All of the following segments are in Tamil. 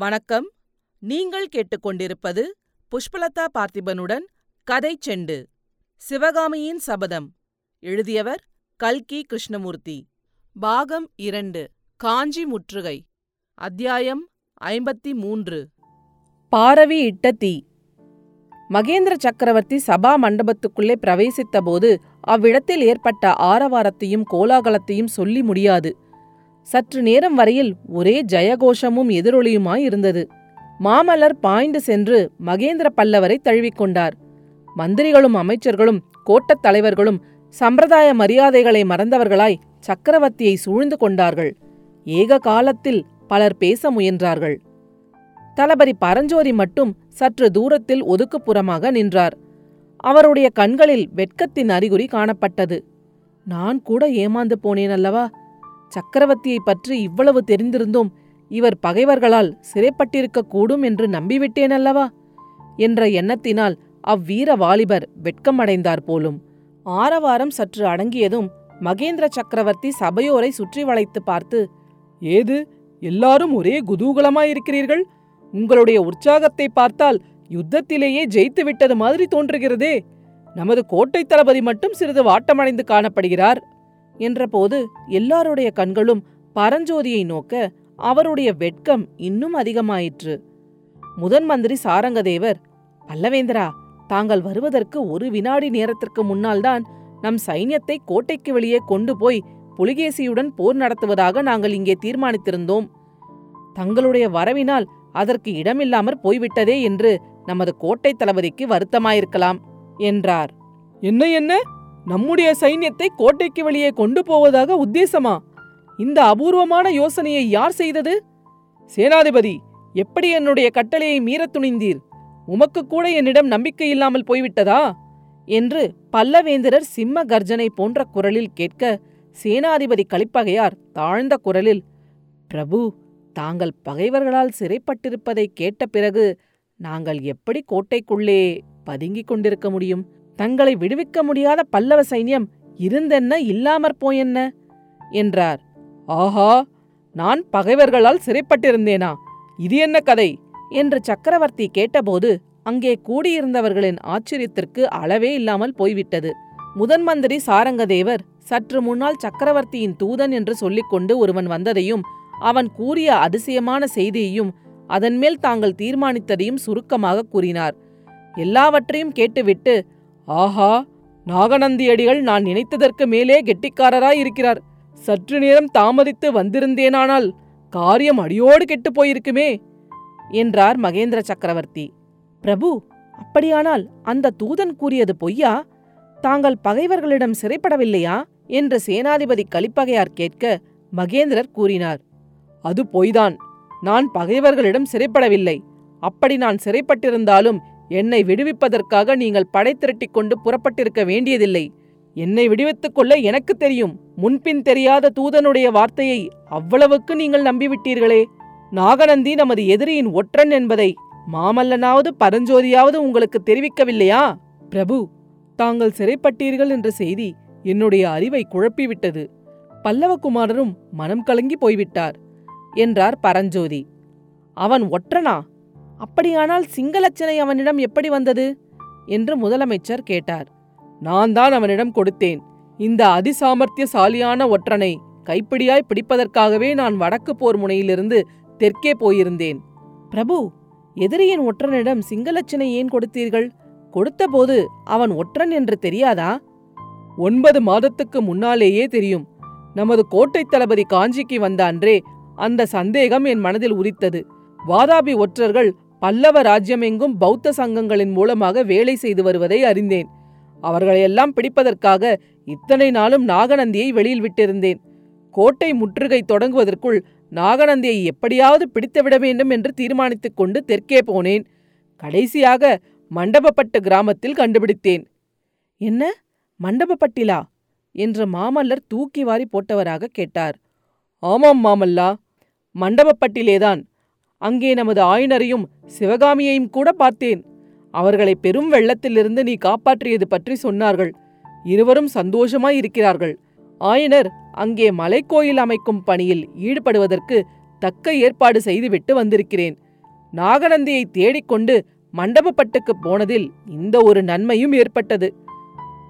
வணக்கம். நீங்கள் கேட்டுக்கொண்டிருப்பது புஷ்பலதா பார்த்திபனுடன் கதை செண்டு. சிவகாமியின் சபதம். எழுதியவர் கல்கி கிருஷ்ணமூர்த்தி. பாகம் இரண்டு. காஞ்சி முற்றுகை. அத்தியாயம் ஐம்பத்தி மூன்று பாரவி இட்ட தீ. மகேந்திர சக்கரவர்த்தி சபா மண்டபத்துக்குள்ளே பிரவேசித்தபோது அவ்விடத்தில் ஏற்பட்ட ஆரவாரத்தையும் கோலாகலத்தையும் சொல்லி முடியாது. சற்று நேரம் வரையில் ஒரே ஜெயகோஷமும் எதிரொலியுமாயிருந்தது மாமல்லர் பாய்ந்து சென்று மகேந்திர பல்லவரை தழுவிக்கொண்டார் மந்திரிகளும் அமைச்சர்களும் கோட்டத் தலைவர்களும் சம்பிரதாய மரியாதைகளை மறந்தவர்களாய் சக்கரவர்த்தியை சூழ்ந்து கொண்டார்கள். ஏக காலத்தில் பலர் பேச முயன்றார்கள். தளபதி பரஞ்சோதி மட்டும் சற்று தூரத்தில் ஒதுக்குப்புறமாக நின்றார். அவருடைய கண்களில் வெட்கத்தின் அறிகுறி காணப்பட்டது. நான் கூட ஏமாந்து போனேன் அல்லவா? சக்கரவர்த்தியை பற்றி இவ்வளவு தெரிந்திருந்தும். இவர் பகைவர்களால் சிறைப்பட்டிருக்கக்கூடும் என்று நம்பிவிட்டேன் அல்லவா என்ற எண்ணத்தினால் அவ்வீர வாலிபர் வெட்கமடைந்தார் போலும். ஆரவாரம் சற்று அடங்கியதும் மகேந்திர சக்கரவர்த்தி சபையோரை சுற்றி வளைத்து பார்த்து ஏது எல்லாரும் ஒரே குதூகலமாயிருக்கிறீர்கள்? உங்களுடைய உற்சாகத்தை பார்த்தால் யுத்தத்திலேயே ஜெயித்து விட்டது மாதிரி தோன்றுகிறதே. நமது கோட்டை தளபதி மட்டும் சிறிது வாட்டமடைந்து காணப்படுகிறார். என்றபோது எல்லாருடைய கண்களும் பரஞ்சோதியை நோக்க அவருடைய வெட்கம் இன்னும் அதிகமாயிற்று. முதன் மந்திரி சாரங்கதேவர் பல்லவேந்திரா தாங்கள் வருவதற்கு ஒரு வினாடி நேரத்திற்கு முன்னால்தான் நம் சைன்யத்தை கோட்டைக்கு வெளியே கொண்டு போய் புலிகேசியுடன் போர் நடத்துவதாக நாங்கள் இங்கே தீர்மானித்திருந்தோம். தங்களுடைய வரவினால் அதற்கு இடமில்லாமற் போய்விட்டதே என்று நமது கோட்டை தளபதிக்கு வருத்தமாயிருக்கலாம் என்றார். என்ன என்ன? நம்முடைய சைன்யத்தை கோட்டைக்கு வெளியே கொண்டு போவதாக உத்தேசமா? இந்த அபூர்வமான யோசனையை யார் செய்தது? சேனாதிபதி எப்படி என்னுடைய கட்டளையை மீறத் துணிந்தீர்? உமக்கு கூட என்னிடம் நம்பிக்கை இல்லாமல் போய்விட்டதா? என்று பல்லவேந்திரர் சிம்ம கர்ஜனை போன்ற குரலில் கேட்க சேனாதிபதி கலிப்பகையார் தாழ்ந்த குரலில் பிரபு தாங்கள் பகைவர்களால் சிறைப்பட்டிருப்பதை கேட்ட பிறகு நாங்கள் எப்படி கோட்டைக்குள்ளே பதுங்கிக் கொண்டிருக்க முடியும்? தங்களை விடுவிக்க முடியாத பல்லவ சைன்யம் இருந்தென்ன இல்லாமற் போயென்ன? என்றார். ஆஹா நான் பகைவர்களால் சிறைப்பட்டிருந்தேனா? இது என்ன கதை? என்று சக்கரவர்த்தி கேட்டபோது அங்கே கூடியிருந்தவர்களின் ஆச்சரியத்திற்கு அளவே இல்லாமல் போய்விட்டது. முதன் மந்திரி சாரங்கதேவர் சற்று முன்னால் சக்கரவர்த்தியின் தூதன் என்று சொல்லிக்கொண்டு ஒருவன் வந்ததையும் அவன் கூறிய அதிசயமான செய்தியையும் அதன்மேல் தாங்கள் தீர்மானித்ததையும் சுருக்கமாக கூறினார். எல்லாவற்றையும் கேட்டுவிட்டு ஆஹா நாகநந்தியடிகள் நான் நினைத்ததற்கு மேலே கெட்டிக்காரராய் இருக்கிறார். சற்று நேரம் தாமதித்து வந்திருந்தேனானால் காரியம் அடியோடு கெட்டுப் போயிருக்குமே என்றார் மகேந்திர சக்கரவர்த்தி. பிரபு அப்படியானால் அந்த தூதன் கூறியது பொய்யா? தாங்கள் பகைவர்களிடம் சிறைப்படவில்லையா? என்று சேனாதிபதி கலிப்பகையார் கேட்க மகேந்திரர் கூறினார். அது பொய்தான். நான் பகைவர்களிடம் சிறைப்படவில்லை. அப்படி நான் சிறைப்பட்டிருந்தாலும் என்னை விடுவிப்பதற்காக நீங்கள் படை திரட்டிக் கொண்டு புறப்பட்டிருக்க வேண்டியதில்லை. என்னை விடுவித்துக் கொள்ள எனக்கு தெரியும். முன்பின் தெரியாத தூதனுடைய வார்த்தையை அவ்வளவுக்கு நீங்கள் நம்பிவிட்டீர்களே. நாகநந்தி நமது எதிரியின் ஒற்றன் என்பதை மாமல்லனாவது பரஞ்சோதியாவது உங்களுக்கு தெரிவிக்கவில்லையா? பிரபு தாங்கள் சிறைப்பட்டீர்கள் என்ற செய்தி என்னுடைய அறிவை குழப்பிவிட்டது. பல்லவகுமாரரும் மனம் கலங்கி போய்விட்டார் என்றார் பரஞ்சோதி. அவன் ஒற்றனா? அப்படியானால் சிங்களச்சனை அவனிடம் எப்படி வந்தது? என்று முதலமைச்சர் கேட்டார். நான் தான் அவனிடம் கொடுத்தேன். இந்த அதிசாமர்த்தியசாலியான ஒற்றனை கைப்பிடியாய் பிடிப்பதற்காகவே நான் வடக்கு போர் முனையிலிருந்து தெற்கே போயிருந்தேன். பிரபு எதிரியின் ஒற்றனிடம் சிங்களச்சனை ஏன் கொடுத்தீர்கள்? கொடுத்தபோது அவன் ஒற்றன் என்று தெரியாதா? ஒன்பது மாதத்துக்கு முன்னாலேயே தெரியும். நமது கோட்டை தளபதி காஞ்சிக்கு வந்த அன்றே அந்த சந்தேகம் என் மனதில் உதித்தது. வாதாபி ஒற்றர்கள் பல்லவ ராஜ்யமெங்கும் பௌத்த சங்கங்களின் மூலமாக வேலை செய்து வருவதை அறிந்தேன். அவர்களையெல்லாம் பிடிப்பதற்காக இத்தனை நாளும் நாகநந்தியை வெளியில் விட்டிருந்தேன். கோட்டை முற்றுகை தொடங்குவதற்குள் நாகநந்தியை எப்படியாவது பிடித்துவிட வேண்டும் என்று தீர்மானித்துக் கொண்டு தெற்கே போனேன். கடைசியாக மண்டபப்பட்டு கிராமத்தில் கண்டுபிடித்தேன். என்ன? மண்டபப்பட்டிலா? என்று மாமல்லர் தூக்கி வாரி போட்டவராக கேட்டார். ஆமாம் மாமல்லா. மண்டபப்பட்டிலேதான். அங்கே நமது ஆயினரையும் சிவகாமியையும் கூட பார்த்தேன். அவர்களை பெரும் வெள்ளத்திலிருந்து நீ காப்பாற்றியது பற்றி சொன்னார்கள். இருவரும் சந்தோஷமாய் இருக்கிறார்கள். ஆயனர் அங்கே மலைக்கோயில் அமைக்கும் பணியில் ஈடுபடுவதற்கு தக்க ஏற்பாடு செய்துவிட்டு வந்திருக்கிறேன். நாகநந்தியை தேடிக்கொண்டு மண்டபப்பட்டுக்குப் போனதில் இந்த ஒரு நன்மையும் ஏற்பட்டது.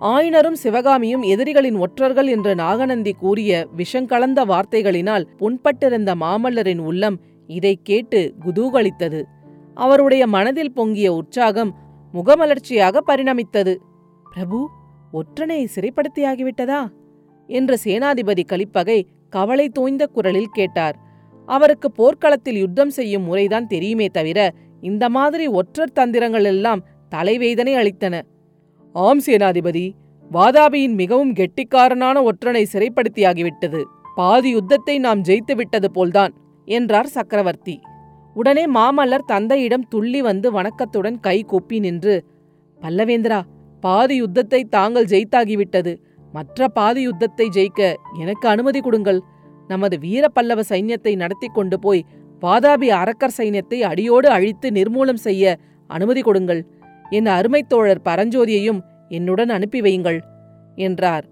ஆயினரும் சிவகாமியும் எதிரிகளின் ஒற்றர்கள் என்று நாகநந்தி கூறிய விஷங்கலந்த வார்த்தைகளினால் புண்பட்டிருந்த மாமல்லரின் உள்ளம் இதைக் கேட்டு குதூகலித்தது. அவருடைய மனதில் பொங்கிய உற்சாகம் முகமலர்ச்சியாக பரிணமித்தது. பிரபு ஒற்றனை சிறைப்படுத்தியாகிவிட்டதா? என்று சேனாதிபதி கலிப்பகை கவலை தோய்ந்த குரலில் கேட்டார். அவருக்கு போர்க்களத்தில் யுத்தம் செய்யும் முறைதான் தெரியுமே தவிர இந்த மாதிரி ஒற்றர் தந்திரங்கள் எல்லாம் தலைவேதனை அளித்தன. ஆம் சேனாதிபதி வாதாபியின் மிகவும் கெட்டிக்காரனான ஒற்றனை சிறைப்படுத்தியாகிவிட்டது. பாதி யுத்தத்தை நாம் ஜெயித்து விட்டது போல்தான். என்றார் சக்கரவர்த்தி. உடனே மாமல்லர் தந்தையிடம் துள்ளி வந்து வணக்கத்துடன் கை கூப்பி நின்று பல்லவேந்திரா பாதி யுத்தத்தை தாங்கள் ஜெயித்தாகிவிட்டது. மற்ற பாதி யுத்தத்தை ஜெயிக்க எனக்கு அனுமதி கொடுங்கள். நமது வீர பல்லவ சைன்யத்தை நடத்தி கொண்டு போய் வாதாபி அரக்கர் சைன்யத்தை அடியோடு அழித்து நிர்மூலம் செய்ய அனுமதி கொடுங்கள். என் அருமைத் தோழர் பரஞ்சோதியையும் என்னுடன் அனுப்பி வையுங்கள் என்றார்.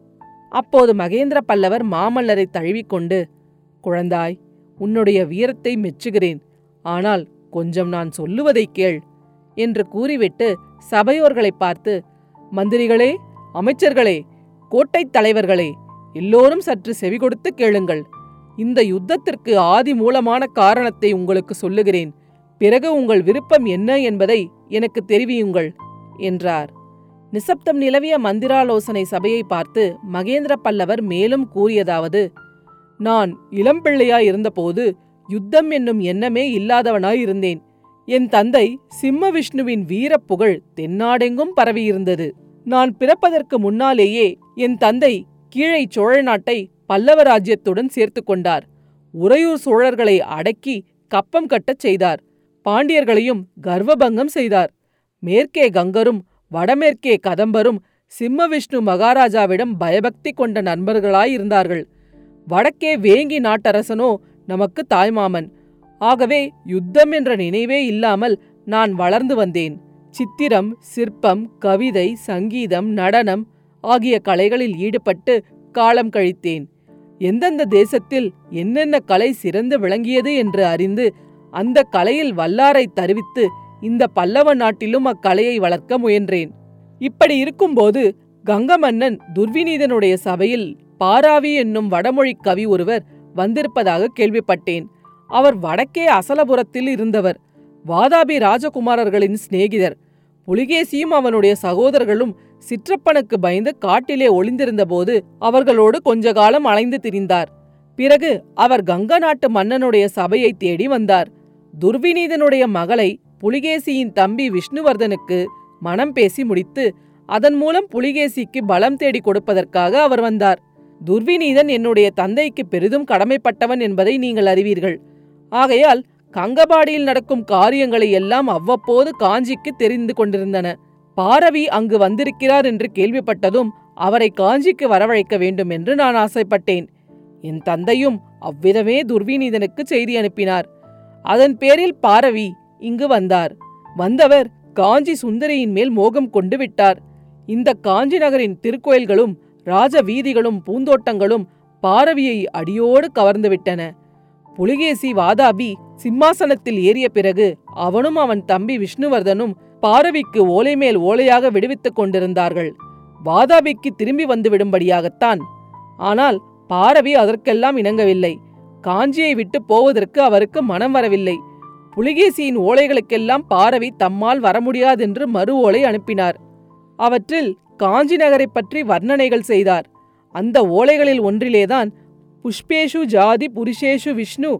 அப்போது மகேந்திர பல்லவர் மாமல்லரை தழுவிக்கொண்டு குழந்தாய் உன்னுடைய வீரத்தை மெச்சுகிறேன். ஆனால் கொஞ்சம் நான் சொல்லுவதை கேள் என்று கூறிவிட்டு சபையோர்களை பார்த்து மந்திரிகளே அமைச்சர்களே கோட்டைத் தலைவர்களே எல்லோரும் சற்று செவி கொடுத்து கேளுங்கள். இந்த யுத்தத்திற்கு ஆதி மூலமான காரணத்தை உங்களுக்கு சொல்லுகிறேன். பிறகு உங்கள் விருப்பம் என்ன என்பதை எனக்கு தெரிவியுங்கள் என்றார். நிசப்தம் நிலவிய மந்திராலோசனை சபையை பார்த்து மகேந்திர பல்லவர் மேலும் கூறியதாவது நான் இளம்பிள்ளையாய் இருந்தபோது யுத்தம் என்னும் எண்ணமே இல்லாதவனாய் இருந்தேன். என் தந்தை சிம்ம விஷ்ணுவின் வீரப்புகழ் தென்னாடெங்கும் பரவியிருந்தது. நான் பிறப்பதற்கு முன்னாலேயே என் தந்தை கீழை சோழ நாட்டை பல்லவ ராஜ்யத்துடன் சேர்த்து கொண்டார். உறையூர் சோழர்களை அடக்கி கப்பம் கட்டச் செய்தார். பாண்டியர்களையும் கர்வபங்கம் செய்தார். மேற்கே கங்கரும் வடமேற்கே கதம்பரும் சிம்ம விஷ்ணு மகாராஜாவிடம் பயபக்தி கொண்ட நண்பர்களாயிருந்தார்கள் வடக்கே வேங்கி நாட்டரசனோ நமக்கு தாய்மாமன். ஆகவே யுத்தம் என்ற நினைவே இல்லாமல் நான் வளர்ந்து வந்தேன். சித்திரம் சிற்பம் கவிதை சங்கீதம் நடனம் ஆகிய கலைகளில் ஈடுபட்டு காலம் கழித்தேன். எந்தெந்த தேசத்தில் என்னென்ன கலை சிறந்து விளங்கியது என்று அறிந்து அந்த கலையில் வல்லாரை தருவித்து இந்த பல்லவ நாட்டிலும் அக்கலையை வளர்க்க முயன்றேன். இப்படி இருக்கும்போது கங்க மன்னன் துர்விநீதனுடைய சபையில் பாராவி என்னும் வடமொழி கவி ஒருவர் வந்திருப்பதாக கேள்விப்பட்டேன். அவர் வடக்கே அசலபுரத்தில் இருந்தவர். வாதாபி ராஜகுமாரர்களின் சிநேகிதர். புலிகேசியும் அவனுடைய சகோதரர்களும் சிற்றப்பனுக்கு பயந்து காட்டிலே ஒளிந்திருந்தபோது அவர்களோடு கொஞ்ச காலம் அலைந்து திரிந்தார். பிறகு அவர் கங்க நாட்டு மன்னனுடைய சபையை தேடி வந்தார். துர்விநீதனுடைய மகளை புலிகேசியின் தம்பி விஷ்ணுவர்தனுக்கு மனம் பேசி முடித்து அதன் மூலம் புலிகேசிக்கு பலம் தேடி கொடுப்பதற்காக அவர் வந்தார். துர்விநீதன் என்னுடைய தந்தைக்கு பெரிதும் கடமைப்பட்டவன் என்பதை நீங்கள் அறிவீர்கள். ஆகையால் கங்கபாடியில் நடக்கும் காரியங்களை எல்லாம் அவ்வப்போது காஞ்சிக்கு தெரிந்து கொண்டிருந்தன. பாரவி அங்கு வந்திருக்கிறார் என்று கேள்விப்பட்டதும் அவரை காஞ்சிக்கு வரவழைக்க வேண்டும் என்று நான் ஆசைப்பட்டேன். என் தந்தையும் அவ்விதமே துர்விநீதனுக்கு செய்தி அனுப்பினார். அதன் பேரில் பாரவி இங்கு வந்தார். வந்தவர் காஞ்சி சுந்தரியின் மேல் மோகம் கொண்டு விட்டார். இந்த காஞ்சி நகரின் திருக்கோயில்களும் ராஜ வீதிகளும் பூந்தோட்டங்களும் பாரவியை அடியோடு கவர்ந்துவிட்டன புலிகேசி வாதாபி சிம்மாசனத்தில் ஏறிய பிறகு அவனும் அவன் தம்பி விஷ்ணுவர்தனும் பாரவிக்கு ஓலை மேல் ஓலையாக விடுவித்துக் கொண்டிருந்தார்கள். வாதாபிக்கு திரும்பி வந்துவிடும்படியாகத்தான் ஆனால் பாரவி அதற்கெல்லாம் இணங்கவில்லை. காஞ்சியை விட்டு போவதற்கு அவருக்கு மனம் வரவில்லை. புலிகேசியின் ஓலைகளுக்கெல்லாம் பாரவி தம்மால் வர முடியாதென்று மறு ஓலை அனுப்பினார். அவற்றில் காஞ்சி நகரை பற்றி வர்ணனைகள் செய்தார். அந்த ஓலைகளில் ஒன்றிலேதான் புஷ்பேஷு ஜாதி புருஷேஷு விஷ்ணு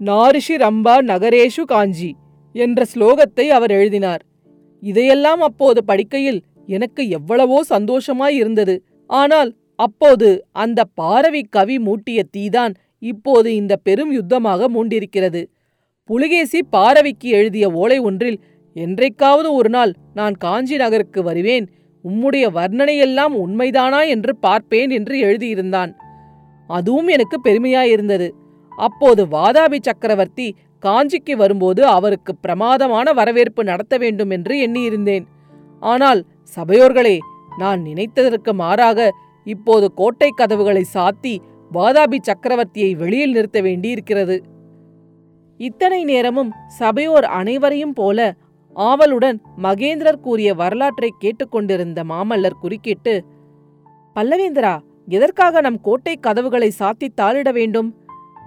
நாரிஷி ரம்பா நகரேஷு காஞ்சி என்ற ஸ்லோகத்தை அவர் எழுதினார். இதையெல்லாம் அப்போது படிக்கையில் எனக்கு எவ்வளவோ சந்தோஷமாய் இருந்தது. ஆனால் அப்போது அந்த பாரவி கவி மூட்டிய தீதான் இப்போது இந்த பெரும் யுத்தமாக மூண்டிருக்கிறது. புலிகேசி பாரவிக்கு எழுதிய ஓலை ஒன்றில் என்றைக்காவது ஒரு நாள் நான் காஞ்சி நகருக்கு வருவேன். உம்முடைய வர்ணனையெல்லாம் உண்மைதானா என்று பார்ப்பேன் என்று எழுதியிருந்தான். அதுவும் எனக்கு பெருமையாயிருந்தது. அப்போது வாதாபி சக்கரவர்த்தி காஞ்சிக்கு வரும்போது அவருக்கு பிரமாதமான வரவேற்பு நடத்த வேண்டும் என்று எண்ணியிருந்தேன். ஆனால் சபையோர்களே நான் நினைத்ததற்கு மாறாக இப்போது கோட்டை கதவுகளை சாத்தி வாதாபி சக்கரவர்த்தியை வெளியில் நிறுத்த வேண்டியிருக்கிறது. இத்தனை நேரமும் சபையோர் அனைவரையும் போல ஆவலுடன் மகேந்திரர் கூறிய வரலாற்றை கேட்டுக்கொண்டிருந்த மாமல்லர் குறுக்கிட்டு பல்லவேந்திரா எதற்காக நம் கோட்டை கதவுகளை சாத்தி தாளிட வேண்டும்?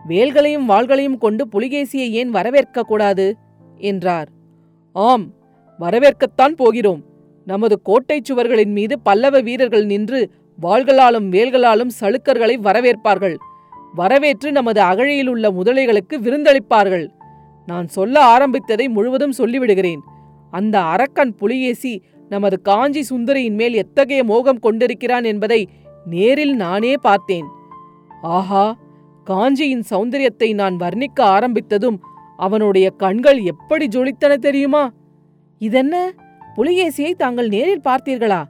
வேல்களையும் வாள்களையும் கொண்டு புலிகேசியை ஏன் வரவேற்க கூடாது? என்றார். ஆம் வரவேற்கத்தான் போகிறோம். நமது கோட்டைச் சுவர்களின் மீது பல்லவ வீரர்கள் நின்று வாள்களாலும் வேல்களாலும் சளுக்கர்களை வரவேற்பார்கள். வரவேற்று நமது அகழியில் உள்ள முதலைகளுக்கு விருந்தளிப்பார்கள். நான் சொல்ல ஆரம்பித்ததை முழுவதும் சொல்லிவிடுகிறேன். அந்த அரக்கன் புலியேசி நமது காஞ்சி சுந்தரியின் மேல் எத்தகைய மோகம் கொண்டிருக்கிறான் என்பதை நேரில் நானே பார்த்தேன். ஆஹா காஞ்சியின் சௌந்தரியத்தை நான் வர்ணிக்க ஆரம்பித்ததும் அவனுடைய கண்கள் எப்படி ஜொலித்தன தெரியுமா? இதென்ன? புலிகேசியை தாங்கள் நேரில் பார்த்தீர்களா?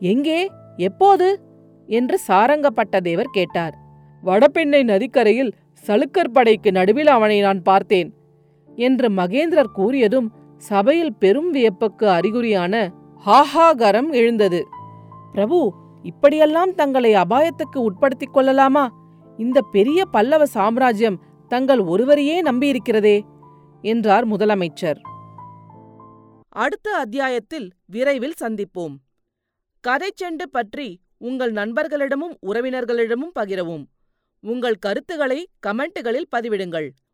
எங்கே? எப்போது? என்று சாரங்கப்பட்ட தேவர் கேட்டார். வடபெண்ணை நதிக்கரையில் சலுக்கர் படைக்கு நடுவில் அவனை நான் பார்த்தேன் என்று மகேந்திரர் கூறியதும் சபையில் பெரும் வியப்புக்கு அறிகுறியான ஹாஹாகரம் எழுந்தது. பிரபு இப்படியெல்லாம் தங்களை அபாயத்துக்கு உட்படுத்திக் கொள்ளலாமா? இந்த பெரிய பல்லவ சாம்ராஜ்யம் தங்கள் ஒருவரையே நம்பியிருக்கிறதே என்றார் முதலமைச்சர். அடுத்த அத்தியாயத்தில் விரைவில் சந்திப்போம். கதைச்செண்டு பற்றி உங்கள் நண்பர்களிடமும் உறவினர்களிடமும் பகிரவும். உங்கள் கருத்துக்களை கமெண்ட்டுகளில் பதிவிடுங்கள்.